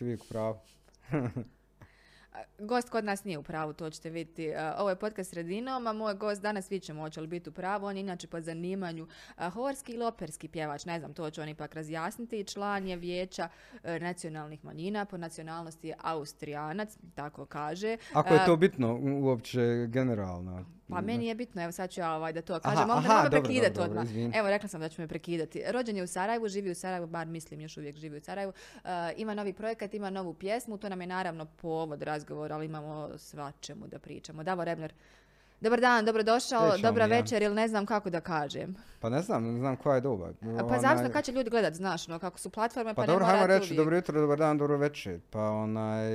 si uvijek u pravu. Gost kod nas nije u pravu, to ćete vidjeti. E, Ovo je podcast sredinom, a moj gost danas vi ćemo hoće li biti u pravu. On je inače po zanimanju e, horski ili operski pjevač, ne znam, to će on ipak razjasniti. Član je vijeća e, nacionalnih manjina, po nacionalnosti je Austrijanac, tako kaže. Ako je to bitno uopće generalno. Pa meni je bitno, evo sad ću ja ovaj, da to kažem, me dobro, prekidati odmah. Evo, rekla sam da ću me prekidati. Rođen je u Sarajevu, živi u Sarajevu, bar mislim još uvijek živi u Sarajevu. E, ima novi projekat, ima novu pjesmu, to nam je naravno povod razgovora, ali imamo svačemu da pričamo. Davor Rebner, dobar dan, dobrodošao, dobra ja. večer ili ne znam kako da kažem. Pa ne znam, ne znam koja je doba. Pa Onaj- zavisno kad će ljudi gledat, znaš, no, kako su platforme, pa, Pa ne dobro, hajmo reći uvijek. dobro jutro, dobar dan, dobro večer. Pa onaj,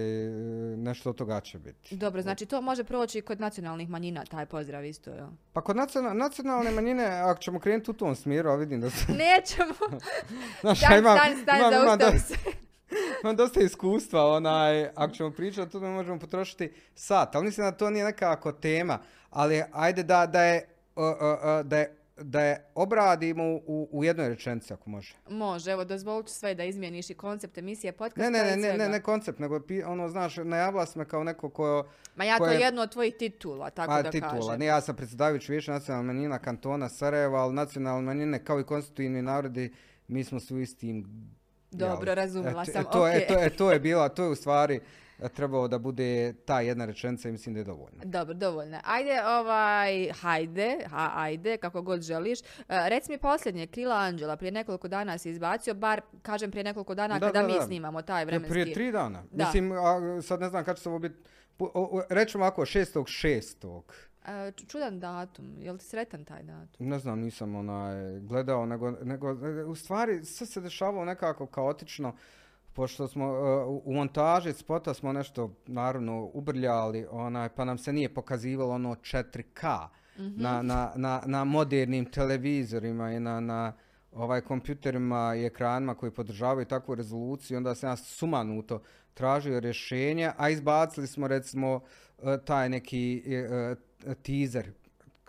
nešto od toga će biti. Dobro, znači to može proći i kod nacionalnih manjina, taj pozdrav isto, jel? Pa kod nacional- nacionalne manjine, ako ćemo krenuti u tom smjeru, a vidim da se... Nećemo! Znaš, Stan, imam- stan, stan, imam- imam se. Imam dosta iskustva, onaj, ako ćemo pričati, tu možemo potrošiti sat, ali mislim da to nije nekako tema, ali ajde da, da je, uh, uh, uh, da je, da je obradimo u, u jednoj rečenici, ako može. Može, evo dozvolit ću sve da izmijeniš i koncept emisije podcasta Ne, ne, ne, ne, ne, koncept, nego ono, znaš, najavila si me kao neko ko... Ma ja to je- jednu od tvojih titula, tako a, da titula. kažem. Ne, ja sam predsjedavajući više nacionalne manjina kantona Sarajeva, ali nacionalne manjine kao i konstitutivni narodi, mi smo svi istim... Dobro, jel? razumjela E, sam, e, to, je- okej. to, je, to je bila, to je u stvari e, trebalo da bude ta jedna rečenica i mislim da je dovoljno. Dobro, dovoljno. Ajde, ovaj, hajde, ha, ajde, kako god želiš. E, reci mi posljednje, Krila Anđela, prije nekoliko dana si izbacio, bar, kažem, prije nekoliko dana Da, kada da, mi da. snimamo taj vremenski... Prije tri dana. Da. Mislim, a, sad ne znam kad će se ovo biti... Rećemo ovako, šestog šestog. E, č- čudan datum, je li ti sretan taj datum? Ne znam, nisam onaj gledao, nego, nego e, u stvari sve se dešavalo nekako kaotično, pošto smo e, u- montaži spota smo nešto naravno ubrljali, onaj, pa nam se nije pokazivalo ono 4K na, na, na, na modernim televizorima i na, na ovaj kompjuterima i ekranima koji podržavaju takvu rezoluciju, onda sam ja sumanuto tražio rješenja, a izbacili smo recimo e, taj neki e, e, teaser,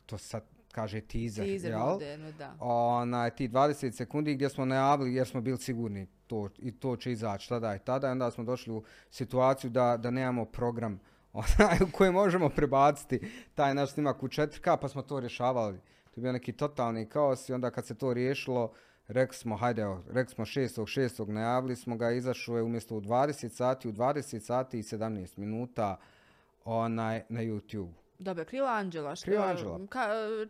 to sad kaže teaser, Teaser jel? moderno, da. onaj, ti 20 sekundi gdje smo najavili jer smo bili sigurni to, i to će izaći tada i tada. I onda smo došli u situaciju da, da nemamo program onaj, u kojem možemo prebaciti taj naš snimak u 4K pa smo to rješavali. To je bio neki totalni kaos i onda kad se to riješilo rekli smo, hajde, rekli smo 6.6. najavili smo ga, izašao je umjesto u 20 sati, u 20 sati i 17 minuta onaj, na YouTube. Dobro, Krila Anđela. što- Krila Anđela. ka-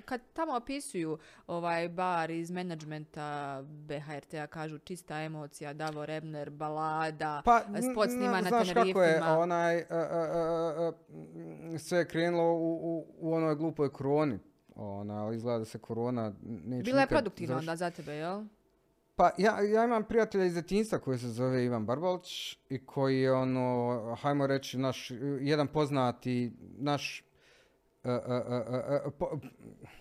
kad tamo opisuju ovaj bar iz menadžmenta BHRT-a, kažu čista emocija, Davor Ebner, balada, spot n- snima na znaš kako je, onaj, a, a, a, sve je krenulo u, u, u onoj glupoj koroni. Ona, ali izgleda da se korona neće Bila je produktivna onda za tebe, jel? Pa ja, ja imam prijatelja iz djetinjstva koji se zove Ivan Barbalić i koji je ono, hajmo reći, naš, jedan poznati, naš, e, e, e, po-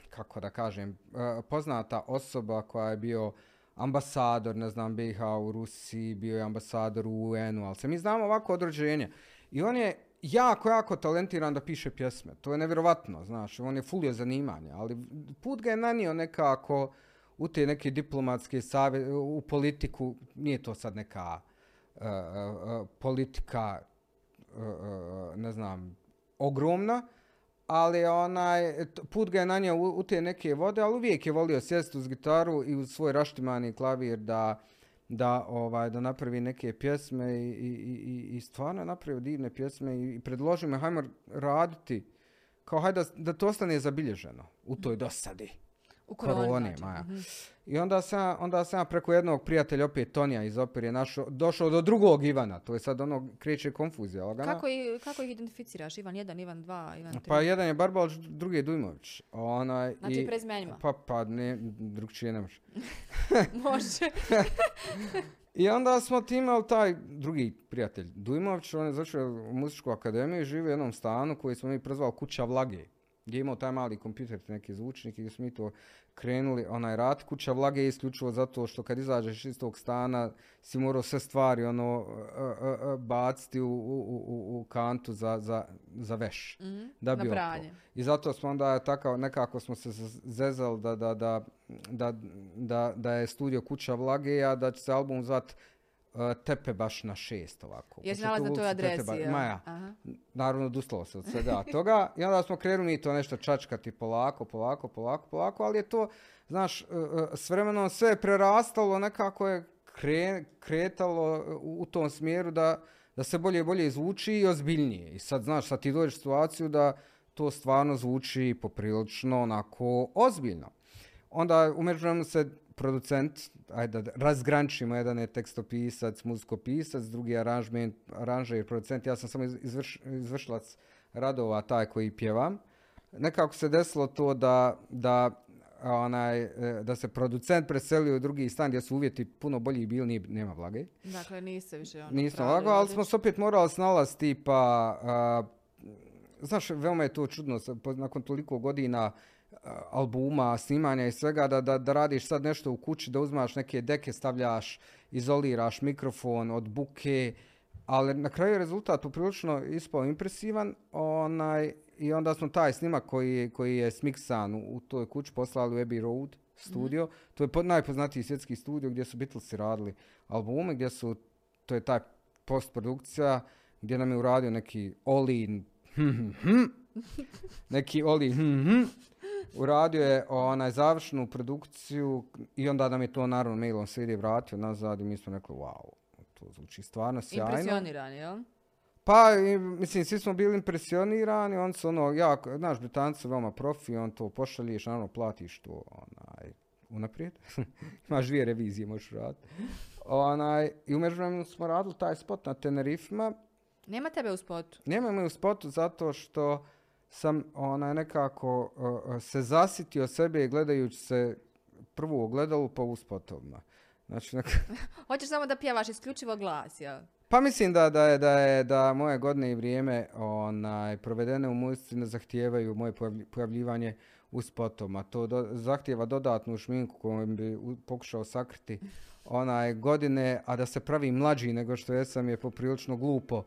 kako da kažem, e, poznata osoba koja je bio ambasador, ne znam, BiH u Rusiji, bio je ambasador u UN-u, ali se mi znamo ovako od rođenja. I on je jako, jako talentiran da piše pjesme. To je nevjerovatno, znaš, on je fulio zanimanja, ali put ga je nanio nekako u te neke diplomatske save, u politiku, nije to sad neka e, e, politika, e, ne znam, ogromna, ali onaj, put ga je nanio u, u te neke vode, ali uvijek je volio sjesti uz gitaru i uz svoj raštimani klavir da, da, ovaj, da napravi neke pjesme i, i, i, i- stvarno napravio divne pjesme i, i predložio me, hajmo raditi, kao hajde da, da to ostane zabilježeno u toj dosadi U koroni, korone, znači. Maja. Mhm. I onda sam, onda sam preko jednog prijatelja, opet Tonija iz opere, našao, došao do drugog Ivana. To je sad ono, kreće konfuzija. lagana. Kako, i, kako ih identificiraš? Ivan 1, Ivan 2, Ivan 3? Pa jedan je Barbalić, drugi je Dujmović. Onaj, Znači i, prezimenima. Pa, pa ne, drugčije ne može. Može. I onda smo ti imali taj drugi prijatelj, Dujmović, on je u muzičku akademiju i živi u jednom stanu koji smo mi prezvali Kuća Vlage. Gdje je imao taj mali kompjuter, neki zvučnik i gdje smo mi to krenuli, onaj rad. Kuća Vlage je isključivo zato što kad izađeš iz tog stana si morao sve stvari ono, e, e, e, baciti u, u, u, u kantu za, za, za veš. Mhm. Da bi. I zato smo onda takav, nekako smo se zezali da, da, da, da, da, da je studio Kuća Vlage, a da će se album zvat tepe baš na šest ovako. Nalaz tu na toj adresi. ba-? Maja, Aha. naravno odustalo se od svega toga i onda smo krenuli mi to nešto čačkati polako, polako, polako, polako, ali je to, znaš, e, e, s vremenom sve je prerastalo, nekako je kre- kretalo e, u, tom smjeru da, da se bolje i bolje zvuči i ozbiljnije. I sad, znaš, sad ti dođeš u situaciju da to stvarno zvuči poprilično onako ozbiljno. Onda u međuvremenu se producent, ajde da razgraničimo, jedan je tekstopisac, muzikopisac, drugi je aranžmen, aranžer, producent, ja sam samo iz- izvrš, izvršilac radova, taj koji pjevam. Nekako se desilo to da, da, onaj, e, da se producent preselio u drugi stan gdje su uvjeti puno bolji bili, nije, nema vlage. Dakle, niste više ono Nismo lagao, ali smo se opet morali snalaziti tipa, a, znaš, veoma je to čudno, nakon toliko godina albuma, snimanja i svega, da, da, da radiš sad nešto u kući, da uzmaš neke deke, stavljaš, izoliraš mikrofon od buke, ali na kraju je rezultat poprilično ispao impresivan, onaj, i onda smo taj snimak koji, koji je smiksan u, u toj kući poslali u Abbey Road studio. To je po- najpoznatiji svjetski studio gdje su Beatlesi radili albume, gdje su, to je taj postprodukcija, gdje nam je uradio neki Oli, neki Oli, uradio je onaj završnu produkciju i onda nam je to naravno mailom CD vratio nazad i mi smo rekli wow, to zvuči stvarno sjajno. Impresionirani, jel? Pa, i, mislim, svi smo bili impresionirani, on se ono, jako, znaš, Britanci su veoma profi, on to pošalješ, naravno platiš to, onaj, unaprijed. Imaš dvije revizije, možeš raditi. Onaj, I u međuvremenu smo radili taj spot na Tenerifima. Nema tebe u spotu. Nema me u spotu zato što sam onaj nekako uh, se zasitio sebe gledajući se prvo u ogledalu pa u spotovima. Znači, nek- Hoćeš samo da pjevaš isključivo glas, jel? Pa mislim da, da, je, da, je, da moje godine i vrijeme onaj, provedene u muzici ne zahtijevaju moje pojavlji- pojavljivanje u spotovima. To do, zahtijeva dodatnu šminku kojom bi u- pokušao sakriti onaj godine, a da se pravi mlađi nego što jesam je poprilično glupo.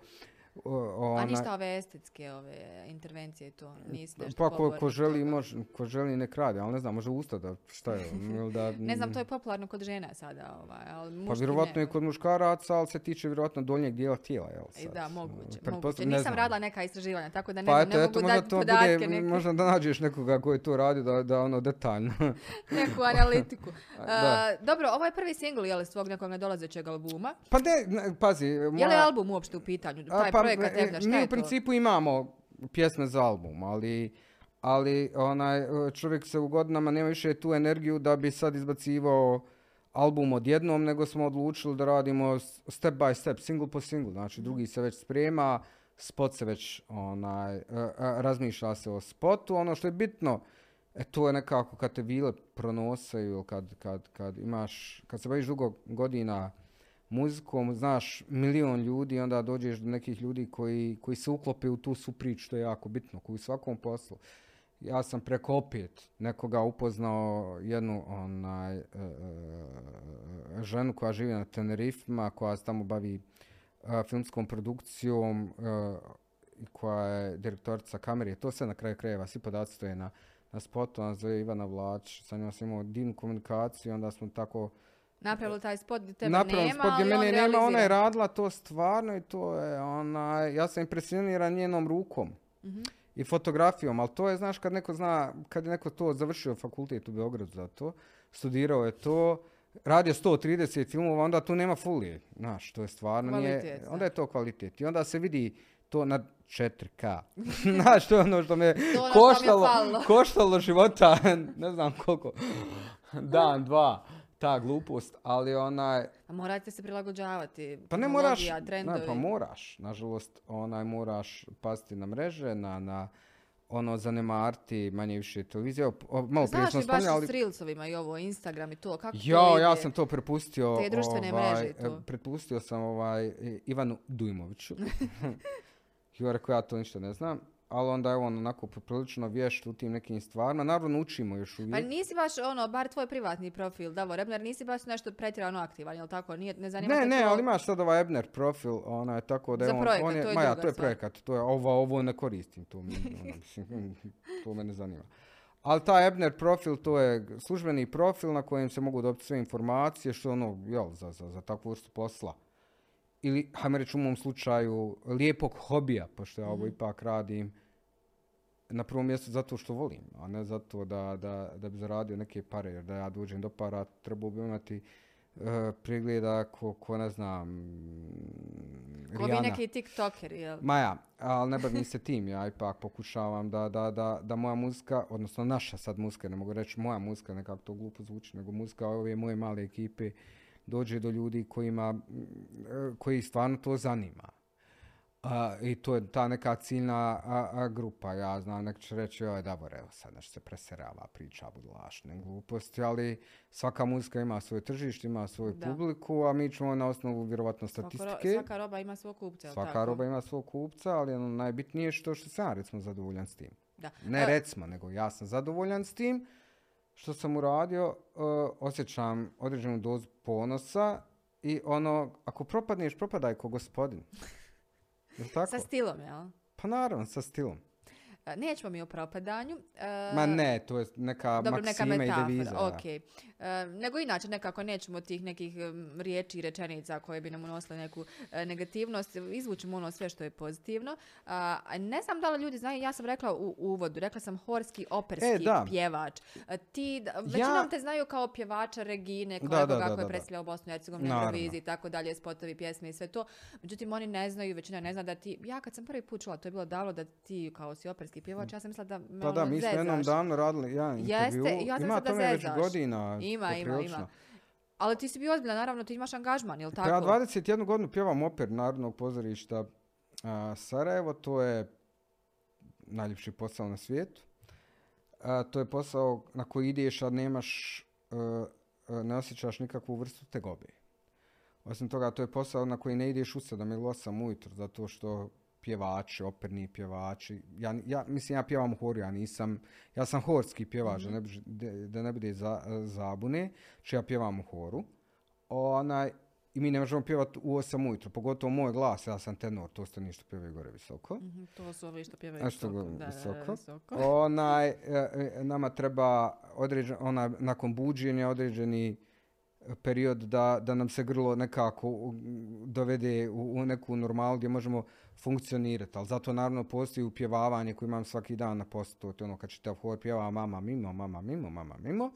O, A onaj- ništa ove estetske, ove intervencije to, nisi nešto pa ko, ko želi, može, ko želi nek radi, ali ne znam, može usta da, šta je, da... Ne znam, to je popularno kod žena sada, ovaj, ali Pa vjerovatno je kod muškaraca, ali se tiče vjerovatno donjeg dijela tijela, jel I sad? Da, moguće, moguće. ne Nisam znam. radila neka istraživanja, tako da ne, Pa znam, eto, ne eto, možda dati to podatke, bude, neke, možda da nađeš nekoga koji to radi, da, da ono detaljno. neku analitiku. Da. Uh, dobro, ovo je prvi singl, je li, s tvog nekog nadolazećeg albuma? pa ne, pazi, Je li moja- album uopšte u pitanju? a, Taj pa, projekat e, Evna, šta Mi je u to? principu imamo pjesme za album, ali, ali onaj, čovjek se u godinama nema više tu energiju da bi sad izbacivao album odjednom, nego smo odlučili da radimo step by step, single po single. Znači, drugi se već sprema, spot se već onaj, e, e, razmišlja se o spotu. Ono što je bitno, e, to je nekako kad te vile pronosaju, kad, kad, kad imaš, kad se baviš dugo godina muzikom, znaš milion ljudi, onda dođeš do nekih ljudi koji, koji se uklope u tu su priču, što je jako bitno, koji u svakom poslu. Ja sam preko opet nekoga upoznao jednu onaj, e, e, ženu koja živi na Tenerifima, koja se tamo bavi e, filmskom produkcijom e, koja je direktorica kamere. To sve na kraju krajeva, svi podaci stoje na, na spotu, ona se zove Ivana Vlač, sa njom sam imao divnu komunikaciju, onda smo tako Napravili taj spot gdje tebe napravili nema, spot gdje ali on mene nema, ona je radila to stvarno i to je ona, ja sam impresioniran njenom rukom Mhm. i fotografijom, ali to je, znaš, kad neko zna, kad je neko to završio fakultet u Beogradu za to, studirao je to, radio 130 filmova, onda tu nema fulije, znaš, to je stvarno nije, Kvalitet, da. onda je to kvalitet i onda se vidi to na 4K. znaš, to je ono što me koštalo, koštalo života, ne znam koliko, dan, dva, ta glupost, ali onaj, A morate se prilagođavati. pa ne moraš, tehnologija, ne, trendovi. pa moraš, nažalost, onaj moraš pasti na mreže, na, na ono zanemariti manje više televizije. Evo, o, malo Znaš li baš spominjali, s Reelsovima i ovo, Instagram i to, kako to Jo, ja ide? sam to prepustio. Te društvene ovaj, mreže to. e, Prepustio sam ovaj, Ivanu Dujmoviću. I rekao, ja to ništa ne znam. Ali onda je on onako poprilično vješt u tim nekim stvarima. Naravno, učimo još uvijek. Pa nisi baš ono, bar tvoj privatni profil, Davor Ebner, nisi baš nešto pretjerano aktivan, jel tako? Nije, ne zanima Ne, te ne, to? ali imaš sad ovaj Ebner profil, onaj, tako da je Za on, projekat, on je, to je ma ja, to je projekat, to je, ovo, ovo ne koristim, to, mi, ono, mislim, to me ne zanima. Ali taj Ebner profil, to je službeni profil na kojem se mogu dobiti sve informacije, što je ono, jel, za, za, za takvu vrstu posla. Ili, hajmo reći u mom slučaju, lijepog hobija, pošto ja ovo Mhm. ipak radim na prvom mjestu zato što volim, a ne zato da, da, da bi zaradio neke pare, jer da ja dođem do para, trebao bi imati e, pregleda ko, ko ne znam, Ko bi Rihanna. neki tiktoker, jel? Maja, ali ne bavim se tim, ja ipak pokušavam da, da, da, da moja muzika, odnosno naša sad muzika, ne mogu reći moja muzika, nekako to glupo zvuči, nego muzika ove moje male ekipe dođe do ljudi kojima, koji stvarno to zanima. A, I to je ta neka ciljna a, a, grupa. Ja znam, neko će reći, joj, dobro, evo sad nešto se preserava, priča budalašne gluposti, ali svaka muzika ima svoje tržište, ima svoju Da. publiku, a mi ćemo na osnovu vjerovatno Svako ro- statistike. svaka roba ima svog kupca, Svaka tako? roba ima svog kupca, ali ono najbitnije je što, što sam recimo zadovoljan s tim. Da. Ne recimo, nego ja sam zadovoljan s tim što sam uradio, uh, osjećam određenu dozu ponosa i ono, ako propadneš, propadaj ko gospodin. Jel tako? Sa stilom, jel? Pa naravno, sa stilom. E, Nećemo mi o propadanju. e, Ma ne, to je neka Dobro, neka maksima i metafora, deviza. da. ok. E, nego inače nekako nećemo tih nekih riječi i rečenica koje bi nam unosile neku negativnost, izvučemo ono sve što je pozitivno. Ne znam da li ljudi znaju, ja sam rekla u uvodu, rekla sam horski operski da. pjevač. Ti, većinom te znaju kao pjevača Regine, Da, da, kako je predstavljala Bosnu i Hercegovinu na i tako dalje, spotovi, pjesme i sve to. Međutim, oni ne znaju, većina ne zna da ti, ja kad sam prvi put čula, to je bilo davno da ti kao si operski pjevač, ja sam mislila da me Pa da, ono mi smo jednom davno radili jedan Jeste, intervju. ja sam ima mislila da već godina. Ima, ima, ima. Ali ti si bio ozbiljan, naravno, ti imaš angažman, jel Pa tako? ja 21 godinu pjevam oper Narodnog pozorišta a, Sarajevo, to je najljepši posao na svijetu. A, to je posao na koji ideš, a nemaš, e, ne osjećaš nikakvu vrstu tegobe. Osim toga, to je posao na koji ne ideš u 7 ili 8 ujutro, zato što pjevači, operni pjevači, ja, ja, mislim ja pjevam u horu, ja nisam, ja sam horski pjevač, da ne, da- ne bude za, zabune, či ja pjevam u horu. Onaj, I mi ne možemo pjevati u 8 ujutro, pogotovo moj glas, ja sam tenor, to ste ništa pjevaju gore visoko. Mhm, to su ovi što pjevaju što visoko. da, visoko? visoko. Onaj, e, e, nama treba određen, ona, nakon buđenja određeni period da, da nam se grlo nekako dovede u, u neku normalu gdje možemo funkcionirati. Ali zato naravno postoji upjevavanje koje imam svaki dan na poslu. To ono kad čitav hor pjeva mama mimo, mama mimo, mama mimo.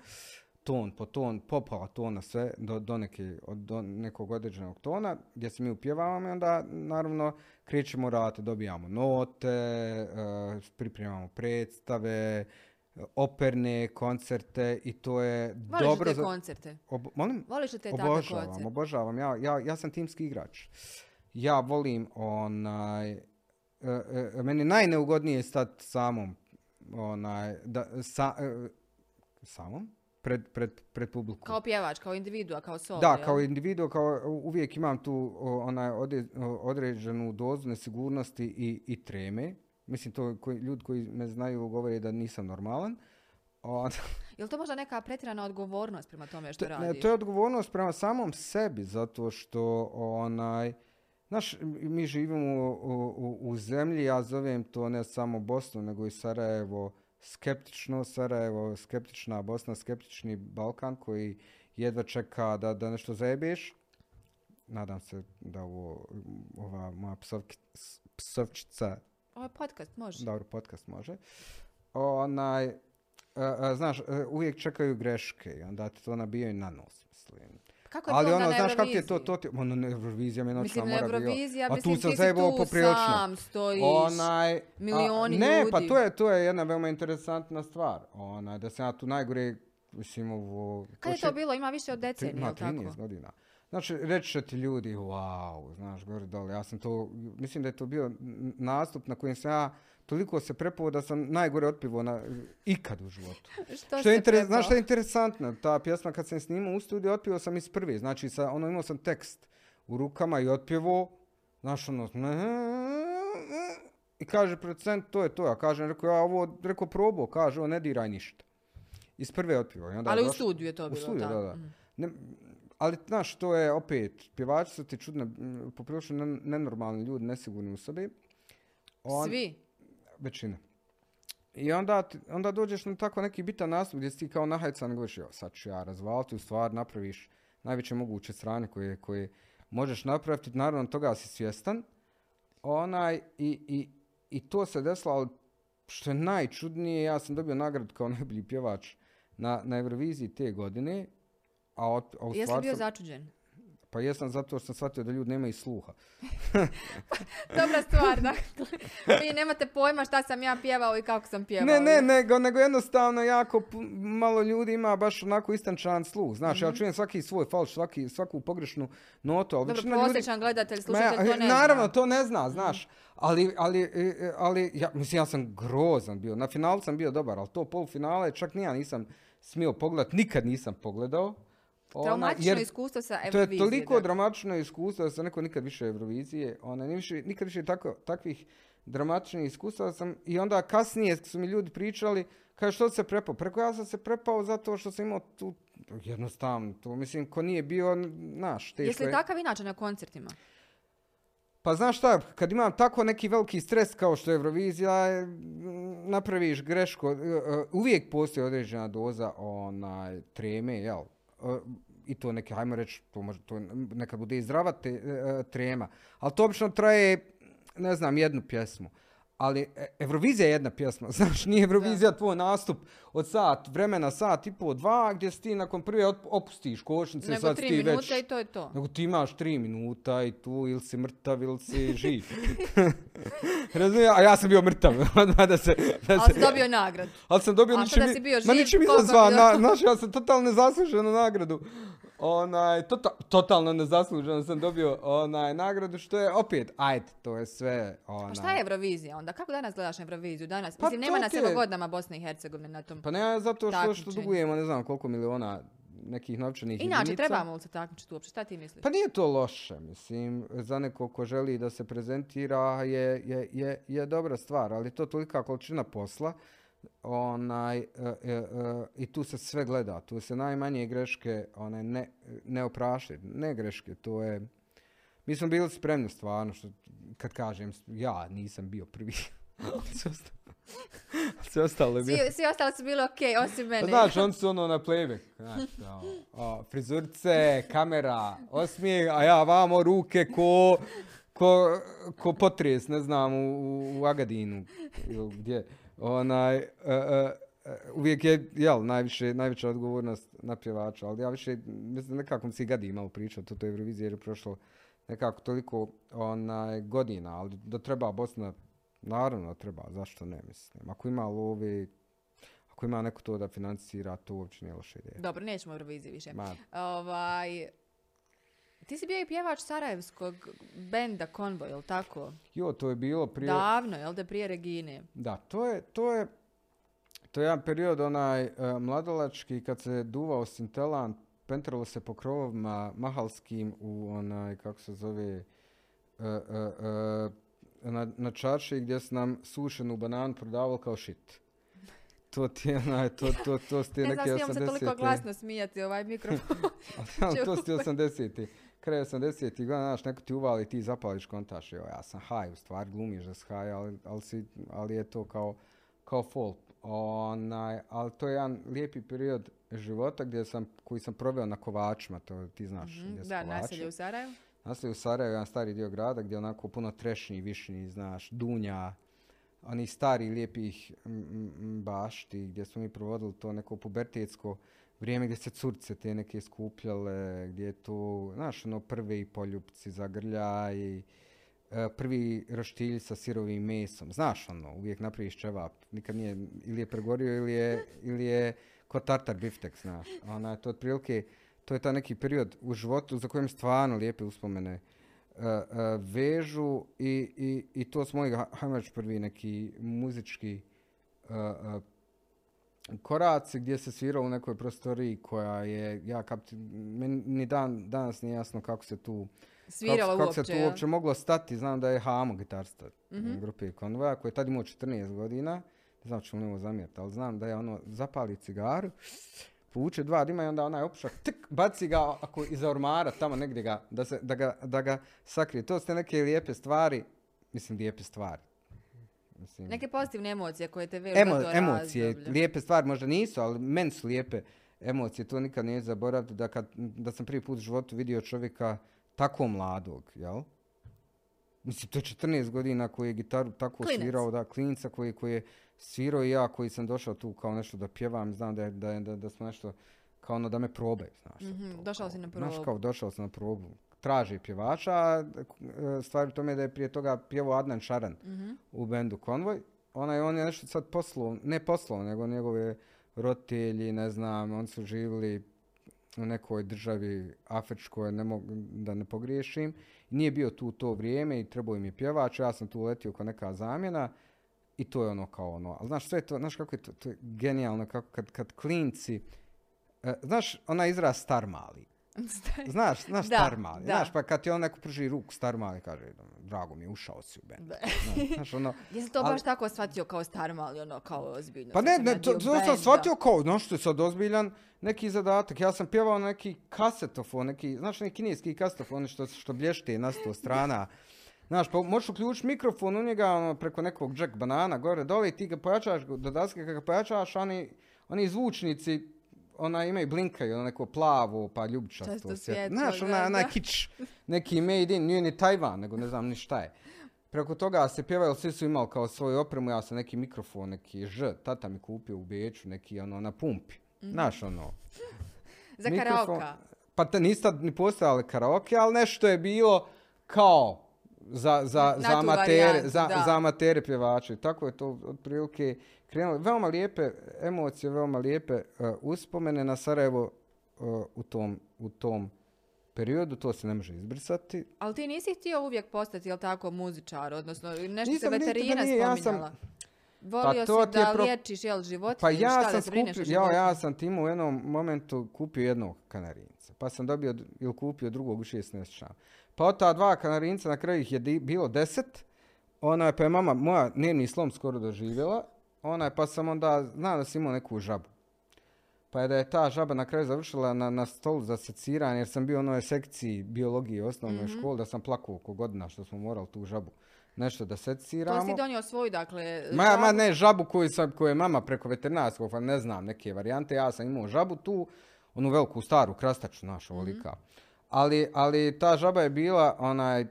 Ton po ton, popola tona sve do, do, neke, do nekog određenog tona gdje se mi upjevavamo i onda naravno krećemo raditi, dobijamo note, e, pripremamo predstave, operne koncerte i to je Voliš dobro te za... koncerte? Ob, molim? Voliš li te Obožavam, koncerte? obožavam. Ja, ja, ja sam timski igrač. Ja volim onaj... E, e, meni najneugodnije je stat samom. Onaj, da, sa, e, samom? Pred, pred, pred publikom. Kao pjevač, kao individua, kao solo, Da, jel? kao individu, kao uvijek imam tu onaj određenu dozu nesigurnosti i, i treme. Mislim, to koji, ljudi koji me znaju govore da nisam normalan. O, Jel to možda neka pretjerana odgovornost prema tome što To, ne, radiš? to je odgovornost prema samom sebi, zato što onaj, znaš, mi živimo u, u, u zemlji, ja zovem to ne samo Bosnu, nego i Sarajevo, skeptično Sarajevo, skeptična Bosna, skeptični Balkan koji jedva čeka da, da nešto zajebeš. Nadam se da ovo, ova moja psovki, psovčica Ovo je podcast, može. dobro, podcast može. Onaj, e, e, znaš, e, uvijek čekaju greške i onda ti to nabijaju na nos, mislim. Kako je Ali ono, na znaš kako ti je to, to ti, ono, ne, Eurovizija Mislim, noćna mora bio. Eurovizija, A mislim, tu sam zajebao poprilično. sam stojiš. Onaj, a, milioni ne, pa ljudi. to je, to je jedna veoma interesantna stvar. Onaj, da sam ja tu najgore, mislim, ovo... Kad je to bilo? Ima više od decenije, Ima jel tako? 13 godina. Znači, reći će ti ljudi, wow, znaš, gore dole. Ja sam to, mislim da je to bio nastup na kojem sam ja toliko se prepao da sam najgore otpivo na, ikad u životu. Što, Što je interes- znaš što je interesantno? Ta pjesma kad sam snimao u studiju, otpio sam iz prve. Znači, sa, ono, imao sam tekst u rukama i otpjevo, znaš, ono, i kaže producent, to je to. Ja kažem, rekao, ja ovo, rekao, probao, kaže, ovo, ne diraj ništa. Iz prve otpjevo. I onda Ali u studiju je to u bilo, studiju, tako? da, da. Mm. Ne, ali, znaš, to je opet, pjevači su ti čudne, m, poprilično nen- nenormalni ljudi, nesigurni u sebi. On- Svi? Većina. I onda, onda dođeš na tako neki bitan nastup gdje si ti kao nahajcan govoriš, "Jo, sad ću ja razvaliti, u stvar napraviš najveće moguće strane koje, koje možeš napraviti, naravno toga si svjestan. Onaj, i, i, i to se desilo, ali što je najčudnije, ja sam dobio nagradu kao najbolji pjevač na, na Euroviziji te godine. A, a u Jesi bio sam- začuđen? Pa jesam zato što sam shvatio da ljudi nemaju sluha. Dobra stvar, dakle. Vi nemate pojma šta sam ja pjevao i kako sam pjevao. Ne, ne, nego, nego jednostavno jako malo ljudi ima baš onako istančan sluh. Znaš, ja čujem svaki svoj falš, svaki, svaku pogrešnu notu, ali Mhm. Dobro, većina ljudi... prosječan gledatelj, slušatelj, to ne naravno, zna. Mhm. to ne zna, znaš. Ali, ali, e, e, ali ja, mislim, ja sam grozan bio. Na finalu sam bio dobar, ali to polufinale čak ni ja nisam smio pogledat, nikad nisam pogledao. Ona, Traumatično jer iskustvo sa to je Eurovizije. toliko dakle. dramatično iskustvo da sam neko nikad više Eurovizije, ona, više, nikad više tako, takvih dramatičnih iskustva sam i onda kasnije su mi ljudi pričali kaže što se prepao? Preko ja sam se prepao zato što sam imao tu jednostavno, to mislim ko nije bio, naš, teško Jesi li takav inače na koncertima? Pa znaš šta, kad imam tako neki veliki stres kao što je Eurovizija, napraviš grešku, e, e, uvijek postoji određena doza onaj, treme, jel? E, I to neke, hajmo reći, to, može, to nekad bude i zdrava te, e, e, trema. Ali to obično traje, ne znam, jednu pjesmu. Ali e, Eurovizija je jedna pjesma, znaš, nije Eurovizija tvoj nastup od sat vremena, sat i pol, dva, gdje si ti nakon prve op- opustiš košnice, Nego sad tri ti minute već... i to je to. Nego ti imaš tri minuta i tu ili si mrtav ili si živ. Razumije? A ja sam bio mrtav. da se, da Ali se, si dobio nagradu. ali sam dobio A ničim, što da si bio ma živ, ničim koliko bi izazvan. znaš, ja sam totalno nezasluženu nagradu. Onaj, tota- totalno nezasluženo sam dobio onaj, nagradu, što je opet, ajde, to je sve. Onaj. A šta je Eurovizija onda? Kako danas gledaš Euroviziju? Danas, Pa mislim, nema to nas je- godinama Bosne i Hercegovine na tom. Pa ne, zato što, što dugujemo, ne znam koliko miliona nekih novčanih Inače, jedinica. trebamo li se takmičiti uopće? Šta ti misliš? Pa nije to loše, mislim, za neko ko želi da se prezentira je, je, je, je dobra stvar, ali to tolika količina posla, onaj, e, e, e, i tu se sve gleda, tu se najmanje greške one, ne, ne opraštaju, ne greške, to je, mi smo bili spremni stvarno, što, kad kažem, ja nisam bio prvi, sve ostalo-. Svi, svi ostali su bili ok, osim Pa mene. znaš, oni su ono na playback, znaš, o, frizurice, kamera, osmijeh, a ja vamo ruke ko, ko, ko potres, ne znam, u, u- Agadinu, gdje, onaj, e, e, uvijek je, jel, najviše, najveća odgovornost na pjevača, ali ja više, mislim, nekako mi se i gadi malo pričati o toj Euroviziji jer je prošlo nekako toliko onaj, godina, ali da treba Bosna, naravno treba, zašto ne, mislim, ako ima love, ako ima neko to da financira, to uopće nije loša ideja. Dobro, nećemo Euroviziji više. Ma, Ovaj, ti si bio i pjevač Sarajevskog benda Konvoj, jel tako? jo, to je bilo prije... Davno, jel da prije Regine? Da, to je, to je, to je jedan period onaj e, mladalački kad se duvao sintelan, pentralo se po krovovima mahalskim u onaj, kako se zove, e, e, na, na čarši gdje su nam sušenu bananu prodavali kao shit. To ti je onaj, to, to, to su ti Ne neke znam, smijem se toliko 80-te. glasno smijati ovaj mikrofon. To ti 80-ti. Kraj 80-ti godina, znaš, neko ti uvali, ti zapališ kontaš. Jo, ja sam high, u stvari glumiš da si high, ali, ali, si, ali je to kao, kao folk. Onaj, ali to je jedan lijepi period života gdje sam, koji sam proveo na Kovačima, to ti znaš Mhm, gdje su da, naselje u Sarajevu. Naselje u Sarajevu, jedan stari dio grada gdje je onako puno trešnji, višnji, znaš, dunja, onih stari lijepih m, m, bašti gdje smo mi provodili to neko pubertetsko vrijeme gdje se curce te neke skupljale, gdje je to, znaš, ono prvi poljupci zagrljaj, e, prvi roštilj sa sirovim mesom, znaš ono, uvijek napraviš čevap, nikad nije, ili je pregorio ili je, ili je ko tartar biftek, znaš, ona, to otprilike, to je taj neki period u životu za kojem stvarno lijepe uspomene e, e, vežu i, i, i to moji, ha- hajmo prvi neki muzički e, koraci gdje se svirao u nekoj prostoriji koja je, ja kap, meni ni dan, danas nije jasno kako se tu Sviralo kako, kako uopće, se tu uopće moglo stati, znam da je Hamo gitarista Mhm. grupe Konvoja koji je tad imao 14 godina, ne znam ću mu zamjeriti, ali znam da je ono zapali cigaru, povuče dva dima i onda onaj opušak, tik, baci ga ako iza ormara tamo negdje ga, da, se, da, ga, da ga sakrije. To su te neke lijepe stvari, mislim lijepe stvari. Mislim, Neke pozitivne emocije koje te vežu Emo, emocije, razdoblje. lijepe stvari možda nisu, ali meni su lijepe emocije, to nikad neću zaboraviti, da, kad, da sam prvi put u životu vidio čovjeka tako mladog, jel? Mislim, to je 14 godina koji je gitaru tako Klinac. svirao, da, klinca koji, koji je svirao i ja koji sam došao tu kao nešto da pjevam, znam da, je, da, da, da smo nešto, kao ono da me probaju, znaš. Mhm, to, došao kao- si na Znaš, probu. kao došao sam na probu. Traži pjevača, a e, stvar je u tome da je prije toga pjevao Adnan Šaran Mhm. u bendu Konvoj. Onaj, on je nešto sad poslao, ne poslao, nego njegove roditelji, ne znam, oni su živjeli u nekoj državi afričkoj, ne mogu, da ne pogriješim. Nije bio tu u to vrijeme i trebao im je pjevač, ja sam tu letio kao neka zamjena i to je ono kao ono. Ali znaš, sve je to, znaš kako je to, to je genijalno, kako kad, kad klinci, e, znaš, ona izraz star mali. Znaš, znaš Da, star mali. da. Znaš, pa kad ti on neko prži ruku star mali, kaže, drago mi ušao si u bend. Znaš, znaš, ono, Jesi to Ali- baš tako shvatio kao star mali, ono, kao ozbiljno? pa ne, ne, to, to sam shvatio kao, znaš što je sad ozbiljan neki zadatak. Ja sam pjevao neki kasetofon, neki, znaš, neki kineski kasetofon što, što blješte na sto strana. Znaš, pa možeš uključiti mikrofon u njega ono, preko nekog jack banana gore dole i ti ga pojačaš do daske, kad ga pojačaš, oni, oni zvučnici ona imaju blinkaju, ono neko plavo, pa ljubičasto Často svjetlo. Znaš, ona, ona kič, neki made in, nije ni Tajvan, nego ne znam ni šta je. Preko toga se pjevaju, svi su imali kao svoju opremu, ja sam neki mikrofon, neki Ž, tata mi kupio u Beču, neki ono na pumpi. Znaš ono, Za karaoka. pa te nista ni postojali karaoke, ali nešto je bilo kao za, za, za, amatere, varijantu, za, za amatere pjevače. Tako je to otprilike krenulo. Veoma lijepe emocije, veoma lijepe uh, uspomene na Sarajevo uh, u, tom, u tom periodu. To se ne može izbrisati. Ali ti nisi htio uvijek postati, jel tako, muzičar, odnosno nešto Nisam, se veterina nije, ja sam- spominjala. Volio to si da pro- liječiš, jel, životinje, Pa ja šta, sam da skupio, ja, ja sam tim u jednom momentu kupio jednog kanarinca. Pa sam dobio ili kupio drugog u 16 mjeseca. Pa od ta dva kanarinca na kraju ih je di- bilo deset. Ona je pa je mama moja dnevni slom skoro doživjela. Ona je pa sam onda, znam da sam imao neku žabu. Pa je da je ta žaba na kraju završila na, na stolu za seciranje, jer sam bio u onoj sekciji biologije u osnovnoj Mhm. školi, da sam plakao oko godina što smo morali tu žabu nešto da seciramo. To si donio svoju, dakle, Ma, ma žabu. ne, žabu koju, sam, koju je mama preko veterinarskog, pa ne znam neke varijante, ja sam imao žabu tu, onu veliku staru krastaču našu, ovolika. Ali, ali ta žaba je bila onaj,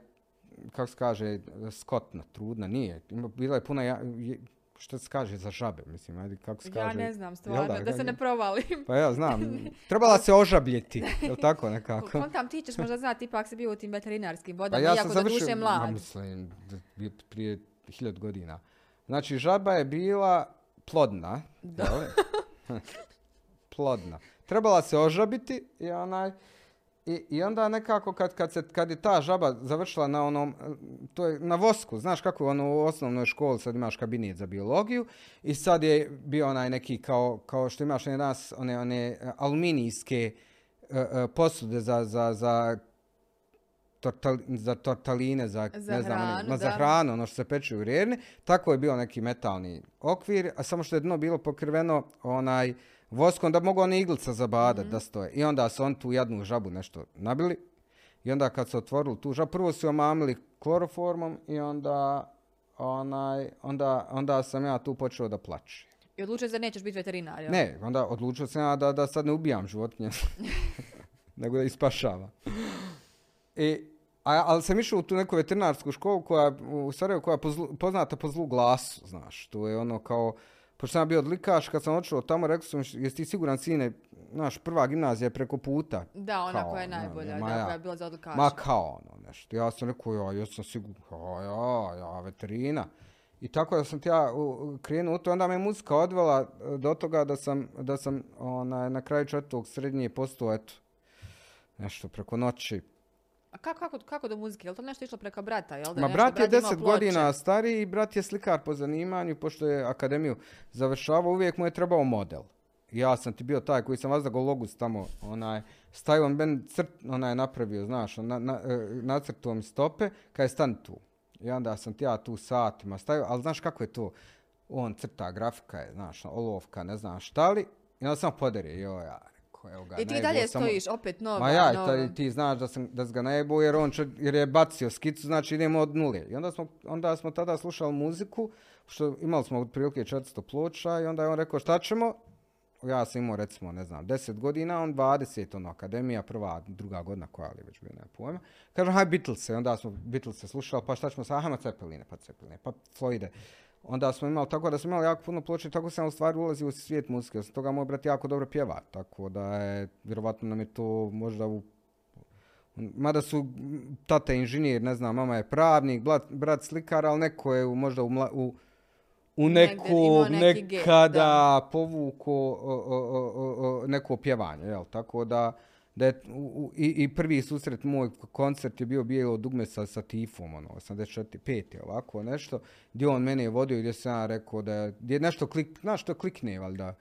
kako se kaže, skotna, trudna, nije. Bila je puna, ja, je- što se kaže za žabe, mislim, ajde, kako se Ja kaže. ne znam, stvarno, da, da, se ne provalim. Pa ja znam, trebala se ožabljeti, jel tako nekako? Kontam, ti ćeš možda znati, ipak si bio u tim veterinarskim Pa vodama, ja iako sam za duše mlad. mislim, d- bi- prije hiljad godina. Znači, žaba je bila plodna. Da. plodna. Trebala se ožabiti i onaj... I, I onda nekako kad, kad, se, kad je ta žaba završila na onom, to je na vosku, znaš kako ono u osnovnoj školi sad imaš kabinet za biologiju i sad je bio onaj neki kao, kao što imaš one danas one, one aluminijske eh, eh, posude za, za, za tortal, za tortaline, za, Za ne znam, one- hranu, ma za hranu, ono što se peče u rjerni. Tako je bio neki metalni okvir, a samo što je dno bilo pokriveno onaj voskom da mogu one iglica zabadat Mhm. da stoje. I onda su on tu jadnu žabu nešto nabili. I onda kad su otvorili tu žabu, prvo su omamili kloroformom i onda, onaj, onda, onda sam ja tu počeo da plačem. I odlučio da nećeš biti veterinar, jel? Ne, onda odlučio sam ja da, da sad ne ubijam životinje, nego da ih spašavam. I, a, ali sam išao u tu neku veterinarsku školu koja, u Sarajevu koja je po zlu- poznata po zlu glasu, znaš. To je ono kao, pošto sam bio odlikaš, kad sam otišao tamo, rekao sam, jesi ti siguran sine, znaš, prva gimnazija je preko puta. Da, ona Kao, koja je ne, najbolja, ma da, ja. koja je bila za odlikaša. Ma kao ono nešto. Ja sam rekao, ja, ja sam siguran, ja, ja, veterina. I tako da sam ti ja krenuo u to, onda me muzika odvela e, do toga da sam, da sam onaj, na kraju četvrtog srednje postao, eto, nešto preko noći. A kako, kako, kako do muzike? Je to nešto išlo preko brata? Jel da Ma nešto, brat je imao 10 ploče? godina stariji i brat je slikar po zanimanju, pošto je akademiju završavao, uvijek mu je trebao model. Ja sam ti bio taj koji sam vas logus tamo, onaj, stavio on ben crt, onaj napravio, znaš, na, na, e, nacrtao mi stope, kad je stan tu. I onda sam ti ja tu satima stavio, ali znaš kako je to? On crta grafika je, znaš, olovka, ne znam šta li, i onda sam podere, jo, ja, evo ga, I ti dalje samo- stojiš opet nova, Ma ja, nova. ti znaš da, sam, da ga najebo jer, on će, jer je bacio skicu, znači idemo od nule. I onda smo, onda smo tada slušali muziku, što imali smo otprilike 400 ploča i onda je on rekao šta ćemo? ja sam imao recimo, ne znam, 10 godina, on 20, ono, akademija, prva, druga godina koja li već bio, nema pojma. Kažem, haj Beatlese, onda smo Beatlese slušali, pa šta ćemo sa, hajmo Cepeline, pa Cepeline, pa Floyde. Onda smo imali, tako da smo imali jako puno ploče, tako sam u stvari ulazio u svijet muzike, osim toga moj brat jako dobro pjeva, tako da je, vjerovatno nam je to možda u Mada su tata inženjer, ne znam, mama je pravnik, brat, brat slikar, ali neko je u, možda u, mla, u, u neko, nekada da. povuko o, o, o, o, o, neko pjevanje, jel? Tako da, da je, u, i, i prvi susret moj koncert je bio bijelo dugme sa, sa Tifom, ono, 84, 5 ovako nešto, gdje on mene je vodio gdje sam ja rekao da je, gdje je nešto klik, znaš što klikne, valjda,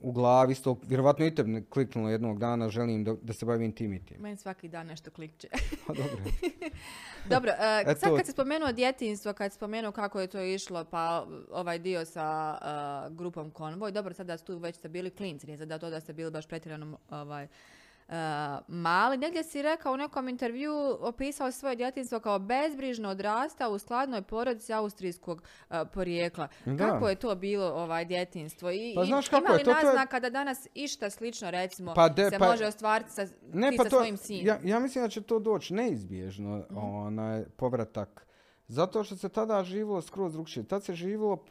u glavi, isto, vjerovatno i tebi kliknulo jednog dana, želim da, da se bavim tim i tim. Meni svaki dan nešto klikće. Pa dobro. Dobro, E, sad kad si spomenuo djetinstvo, kad si spomenuo kako je to išlo, pa ovaj dio sa e, grupom Konvoj, dobro, sad da su tu već ste bili klinci, nije da to da ste bili baš pretjerano ovaj, e, mali. Negdje si rekao u nekom intervju, opisao svoje djetinstvo kao bezbrižno odrastao u skladnoj porodici austrijskog e, porijekla. Da. Kako je to bilo ovaj djetinstvo? I, Pa i znaš kako ima je, li to- to je- naznaka da danas išta slično, recimo, Pa de- se pa- može ostvariti sa, Ne, ti pa sa to, svojim sinom? ja, ja mislim da će to doći neizbježno, Mhm. onaj povratak. Zato što se tada živilo skroz drugčije. Tad se živilo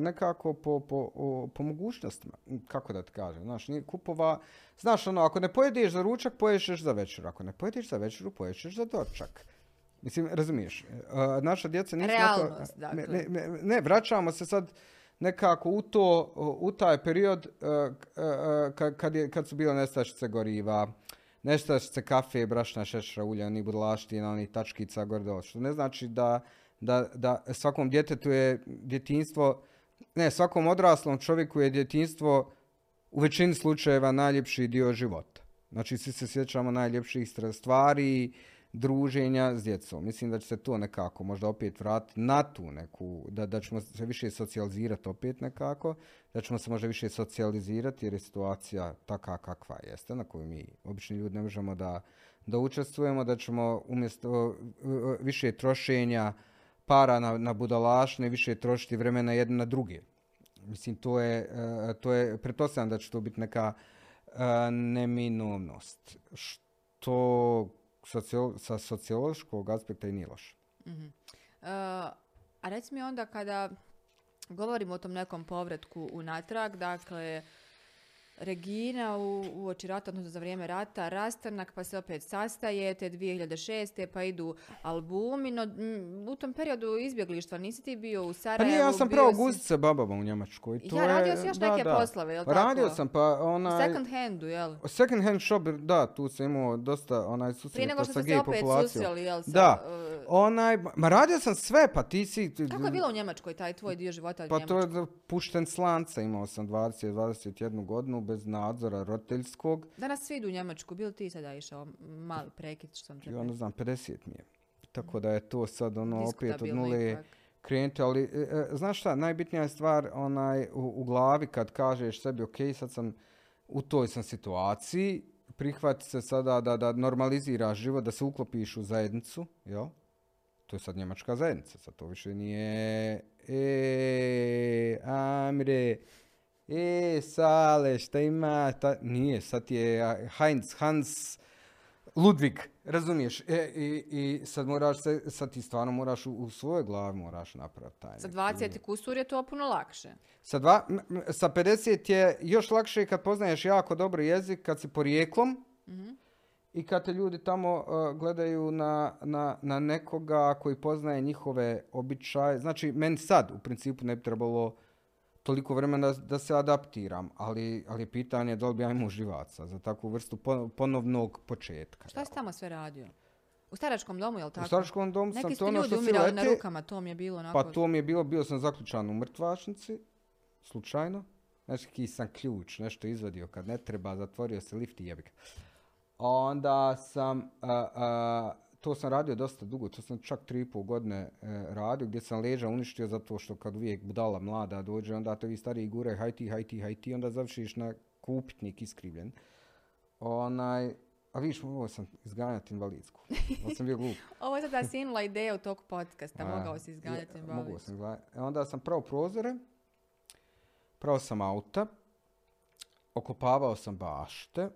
nekako po, po, po mogućnostima, kako da ti kažem. Znaš, nije kupova, znaš, ono, ako ne pojedeš za ručak, pojedeš za večer. Ako ne pojedeš za večeru, pojedeš za dočak. Mislim, razumiješ, a, naša djeca nisu... na to- Realnost, dakle. ne, ne, ne, vraćamo se sad nekako u to, u taj period uh, kad, kad, je, kad su bile nestašice goriva, nestašice kafe, brašna, šećera, ulja, ni budalaština, ni tačkica, gordo, što ne znači da, da, da svakom djetetu je djetinstvo, ne, svakom odraslom čovjeku je djetinstvo u većini slučajeva najljepši dio života. Znači, svi se sjećamo najljepših stvari, druženja s djecom. Mislim da će se to nekako možda opet vratiti na tu neku, da, da ćemo se više socijalizirati opet nekako, da ćemo se možda više socijalizirati jer je situacija takva kakva jeste, na koju mi obični ljudi ne možemo da, da učestvujemo, da ćemo umjesto uh, uh, više trošenja para na, na budalašne, više trošiti vremena jedne na druge. Mislim, to je, e, to je, pretpostavljam da će to biti neka e, neminovnost, što socio- sa sociološkog aspekta i nije loše. Mhm. E, a reci mi onda kada govorimo o tom nekom povratku unatrag, dakle, Regina u, u oči rata, odnosno za vrijeme rata, rastanak, pa se opet sastajete, 2006. pa idu albumi, no mm, u tom periodu izbjeglištva nisi ti bio u Pa Sarajevu? nije, ja sam pravo si- guzice babama u Njemačkoj. To Ja, radio si još da, neke da. poslove, jel Radio tako? sam, pa onaj... second handu, jel? Second hand shop, da, tu sam imao dosta onaj Prije susreta nego što sa ste se gay opet populacijom. susreli, jel? Sa, Da. e, Onaj, ma radio sam sve, pa ti si... kako je bilo u Njemačkoj taj tvoj dio života u Pa to Njemačkoj? je da pušten s lanca, imao sam 20-21 godinu bez nadzora roditeljskog. Danas svi idu u Njemačku, bil ti sada išao mali prekid što sam te Ja ne znam, 50 mi je. Tako da je to sad ono opet od nule krenuti, ali e, e, znaš šta, najbitnija je stvar onaj, u, u glavi kad kažeš sebi, ok, sad sam u toj sam situaciji, prihvati se sada da, da normaliziraš život, da se uklopiš u zajednicu, jel? To je sad njemačka zajednica, sad to više nije e, Amre, e, Sale, šta ima, ta, nije, sad je Heinz, Hans, Ludvig, razumiješ? E, i, I sad moraš se, sad ti stvarno moraš u, u svojoj glavi moraš napraviti taj. Sa neki- 20 kusur je to puno lakše. Sa, dva, sa 50 je još lakše kad poznaješ jako dobro jezik, kad si porijeklom Mhm. I kad te ljudi tamo uh, gledaju na, na, na nekoga koji poznaje njihove običaje. Znači, meni sad u principu ne bi trebalo toliko vremena da, da se adaptiram, ali, ali je pitanje da li bi ja imao živaca za takvu vrstu po- ponovnog početka. Šta si tamo sve radio? U staračkom domu, jel tako? U staračkom domu sam Neki to su ono što si umirali na lete- rukama, to mi je bilo onako... Pa to mi je bilo, bio sam zaključan u mrtvačnici, slučajno. Znaš, ki sam ključ, nešto izvadio kad ne treba, zatvorio se lift i jebik. Onda sam, a, a, to sam radio dosta dugo, to sam čak tri i pol godine e, radio, gdje sam leža uništio zato što kad uvijek budala mlada dođe, onda to vi stariji gure, haj ti, haj ti, haj ti, onda završiš na kupitnik iskrivljen. Onaj, a vidiš, mogao sam izganjati invalidsku. Ovo sam bio glup. Ovo je sada sinula ideja tog podcasta, A, mogao si izganjati invalidsku. Mogao sam izgledati. E, Onda sam prao prozore, prao sam auta, okopavao sam bašte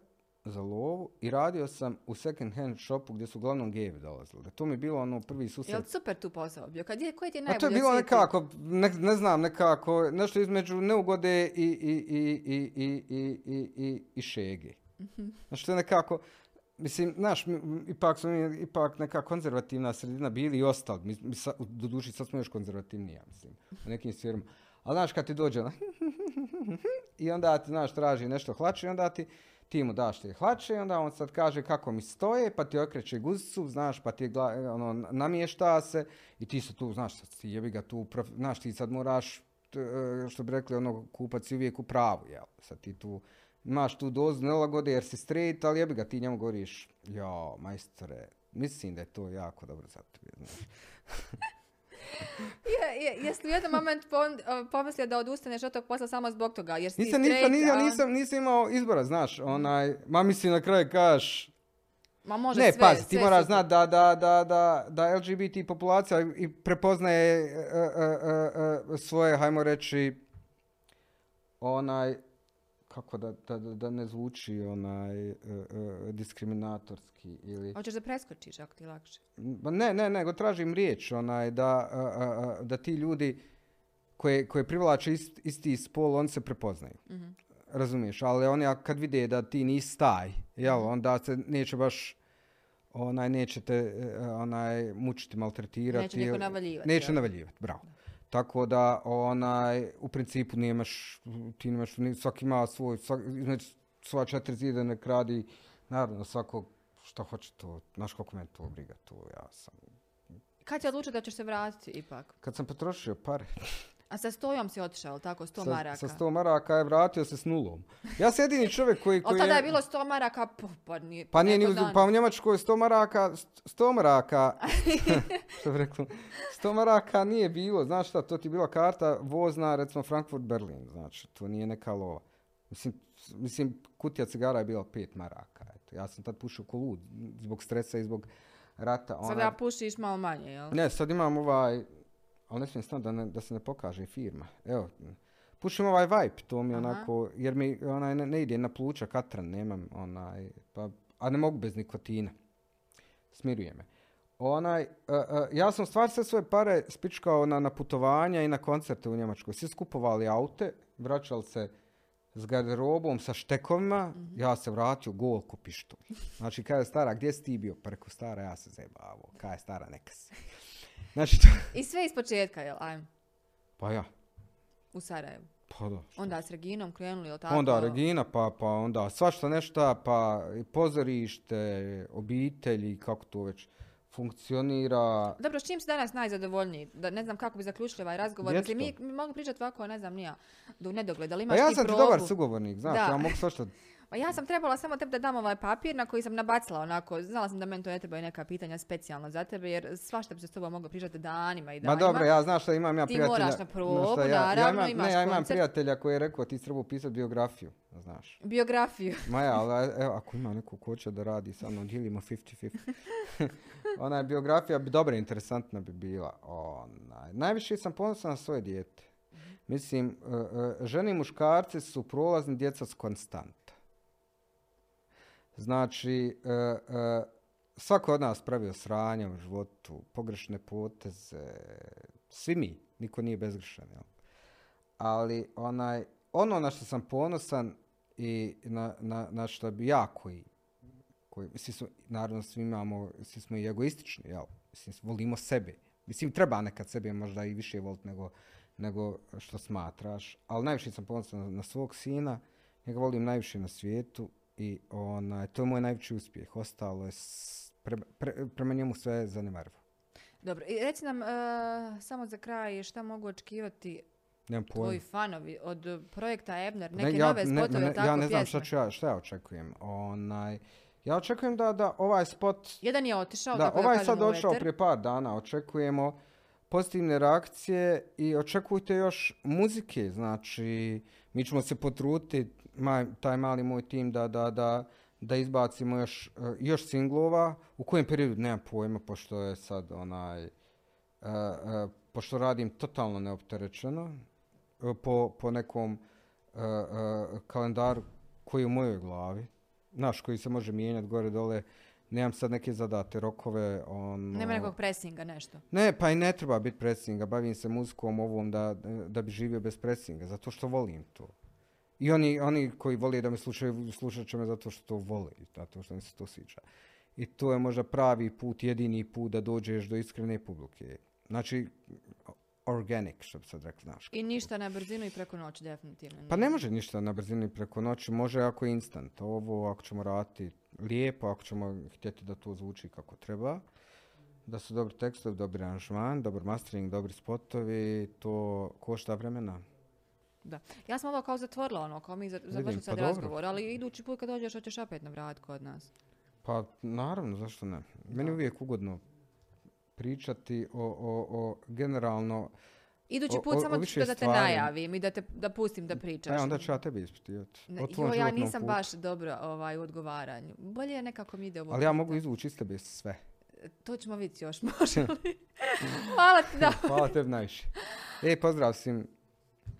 za lovu i radio sam u second hand shopu gdje su uglavnom gejevi dolazili. To mi je bilo ono prvi Jel susret. super tu posao bio? Kad je, koji ti je A najbolji to je bilo nekako, ne, ne znam, nekako, nešto između neugode i, i, i, i, i, i, i, i, i šege. Znači to je nekako, mislim, znaš, ipak smo mi ipak neka konzervativna sredina bili i ostali. Mi, mi sa, do duši sad smo još konzervativniji, ja mislim, u nekim stvarima. Ali znaš, kad ti dođe ona, i onda ti, znaš, traži nešto hlače i onda ti, ti mu daš te hlače i onda on sad kaže kako mi stoje, pa ti okreće guzicu, znaš, pa ti gla- ono, namješta se i ti se tu, znaš, sad ti jebi ga tu, znaš, ti sad moraš, e, što bi rekli, ono, kupac je uvijek u pravu, jel? Sad ti tu, imaš tu dozu nelagode jer si straight, ali jebi ga, ti njemu govoriš, jo, majstore, mislim da je to jako dobro za tebe, znaš. Je, je, jesi li u jednom momentu pom- pomislio da odustaneš od tog posla samo zbog toga? Jer si Nisam, straight, nisam, nisam, a- nisam, nisam imao izbora, znaš, onaj, ma mislim na kraju kažeš, Ma može ne, sve, pazi, ti moraš znati da, da, da, da, da LGBT populacija i prepoznaje e, e, e, e, svoje, hajmo reći, onaj, kako da, da, da, ne zvuči onaj e, e, diskriminatorski ili... Hoćeš da preskočiš ako ti lakše. Ma ne, ne, nego tražim riječ, onaj, da, a, da ti ljudi koje, koje privlače ist, isti spol, oni se prepoznaju. Mhm. Razumiješ, ali oni kad vide da ti nisi taj, jel, onda se neće baš onaj, neće te e, onaj, mučiti, maltretirati. Neće niko navaljivati, Neće navaljivati, bravo. Tako da, onaj, u principu nemaš, ti nemaš, svaki ima svoj, svak, između svoja četiri zida nek radi, naravno, svako što hoće to, znaš koliko me to briga, to ja sam. Kad si odlučio da ćeš se vratiti ipak? Kad sam potrošio pare, A sa stojom si otišao, tako, 100 sa, maraka? sa 100 maraka je vratio se s nulom. Ja sam jedini čovjek koji... Koji tada je bilo 100 maraka, pa, pa nije... Pa nije ni pa u Njemačkoj 100 maraka, 100 maraka, što bi rekli, 100 maraka nije bilo, znaš šta, to ti je bila karta vozna, recimo Frankfurt-Berlin, znači, to nije neka lova. Mislim, mislim, kutija cigara je bila 5 maraka, eto, ja sam tad pušio ko lud, zbog stresa i zbog rata. Sada onaj- pušiš malo manje, jel? ne, sad imam ovaj, ali ne smijem da, ne, da se ne pokaže firma. Evo, pušim ovaj Vibe, to mi Aha. onako, jer mi onaj, ne, ne ide na pluća katran, nemam onaj, pa, a ne mogu bez nikotina. Smiruje me. Onaj, e, e, ja sam stvar sve svoje pare spičkao na, na putovanja i na koncerte u Njemačkoj. Svi skupovali aute, vraćali se s garderobom, sa štekovima, ja se vratio gol ko pištolj. Znači, kada je stara, gdje si ti bio? Pa rekao, stara, ja se zajebavao. Kada je stara, neka si. Znači, to... I sve iz početka, jel? Ajmo, Pa ja, u Sarajevu. pa da. šta. Onda s Reginom krenuli, jel tako? Onda Regina, pa, pa onda svašta nešta, pa pozorište, obitelji, kako to već funkcionira. Dobro, s čim si danas najzadovoljniji? Da, ne znam kako bi zaključili ovaj razgovor. Mislim, mi, mi mogu pričati ovako, ne znam, nija, do nedogled, ali Pa imaš ja ti sam ti dobar sugovornik, znaš, Da. ja mogu svašta. Pa ja sam trebala samo tebi da dam ovaj papir na koji sam nabacila onako, znala sam da meni to ne trebaju neka pitanja specijalno za tebe, jer svašta bi se s tobom moglo pričati danima i Ma danima. dobro, ja znaš šta imam ja Ti prijatelja. moraš na probu, šta, ja, ja naravno, imam, imaš ne, ja imam koncert. prijatelja koji je rekao ti si trebao pisati biografiju, znaš. Biografiju. Ma ja, ali evo, ako ima neko ko će da radi sa mnom, dijelimo 50-50. Ona je biografija bi dobra, interesantna bi bila. Onaj. Najviše sam ponosan na svoje dijete. Mislim, e, e, žene i muškarci su prolazni djeca s konstanta. Znači, e, e, svako od nas pravio sranje u životu, pogrešne poteze, svi mi, niko nije bezgrešan. Jel? Ali onaj, ono na što sam ponosan i na, na, na što bi ja koji, koji svi smo, naravno svi imamo, svi smo i egoistični, jel? Mislim, volimo sebe. Mislim, treba nekad sebe možda i više voliti nego, nego što smatraš. Ali najviše sam ponosan na, na svog sina, njega volim najviše na svijetu i onaj, to je moj najveći uspjeh. Ostalo je s- pre, pre- prema njemu sve zanemarivo. Dobro, i reci nam e, samo za kraj šta mogu očekivati Nemam tvoji fanovi od projekta Ebner, Ne, neke ja, nove ne- spotove, ne- tako ja ne znam pjesme? šta, ću ja, šta ja očekujem. Onaj, ja očekujem da, da ovaj spot Jedan je otišao, Da, tako ovaj da sad eter. prije par dana, očekujemo pozitivne reakcije i očekujte još muzike, znači mi ćemo se potruditi, maj, taj mali moj tim da, da, da, da izbacimo još, eh, još singlova, u kojem periodu nemam pojma, pošto je sad onaj, eh, eh, pošto radim totalno neopterećeno, po, po nekom kalendaru koji je u mojoj glavi, naš koji se može mijenjati gore dole, nemam sad neke zadate rokove. Ono... Nema nekog presinga, nešto. Ne, pa i ne treba biti presinga, bavim se muzikom ovom da, da bi živio bez presinga, zato što volim to. I oni, oni koji vole da me slušaju, slušat će me zato što to vole, zato što mi se to sviđa. I to je možda pravi put, jedini put da dođeš do iskrene publike. Znači, organic, što bi sad rekli, znaš. I ništa na brzinu i preko noći, definitivno. Pa ne može ništa na brzinu i preko noći, može ako je instant. Ovo, ako ćemo raditi lijepo, ako ćemo htjeti da to zvuči kako treba, da su dobri tekstovi, dobri aranžman, dobar mastering, dobri spotovi, to košta vremena. Da. Ja sam ovo kao zatvorila ono, kao mi završili sad pa razgovor, ali idući put kad dođeš hoćeš opet navratiti kod nas. Pa naravno, zašto ne? Meni je uvijek ugodno pričati o, o, o generalno... Idući put o- samo ću da te najavim i da, te, da pustim da pričaš. Pa onda ću ja tebi jo, ja nisam putu. baš dobro ovaj, u odgovaranju. Bolje je nekako mi ide ovo. Ali ja mogu izvući iz tebe sve. To ćemo vidjeti još, može li? Hvala ti da. Hvala tebi najviše. E, pozdrav svim.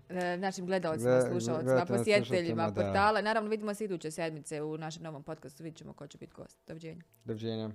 E, našim gledalcima, Gle- slušalcima, posjetiteljima portala. Naravno, vidimo se iduće sedmice u našem novom podcastu. Vidjet ćemo ko će biti gost. Doviđenja. Doviđenja.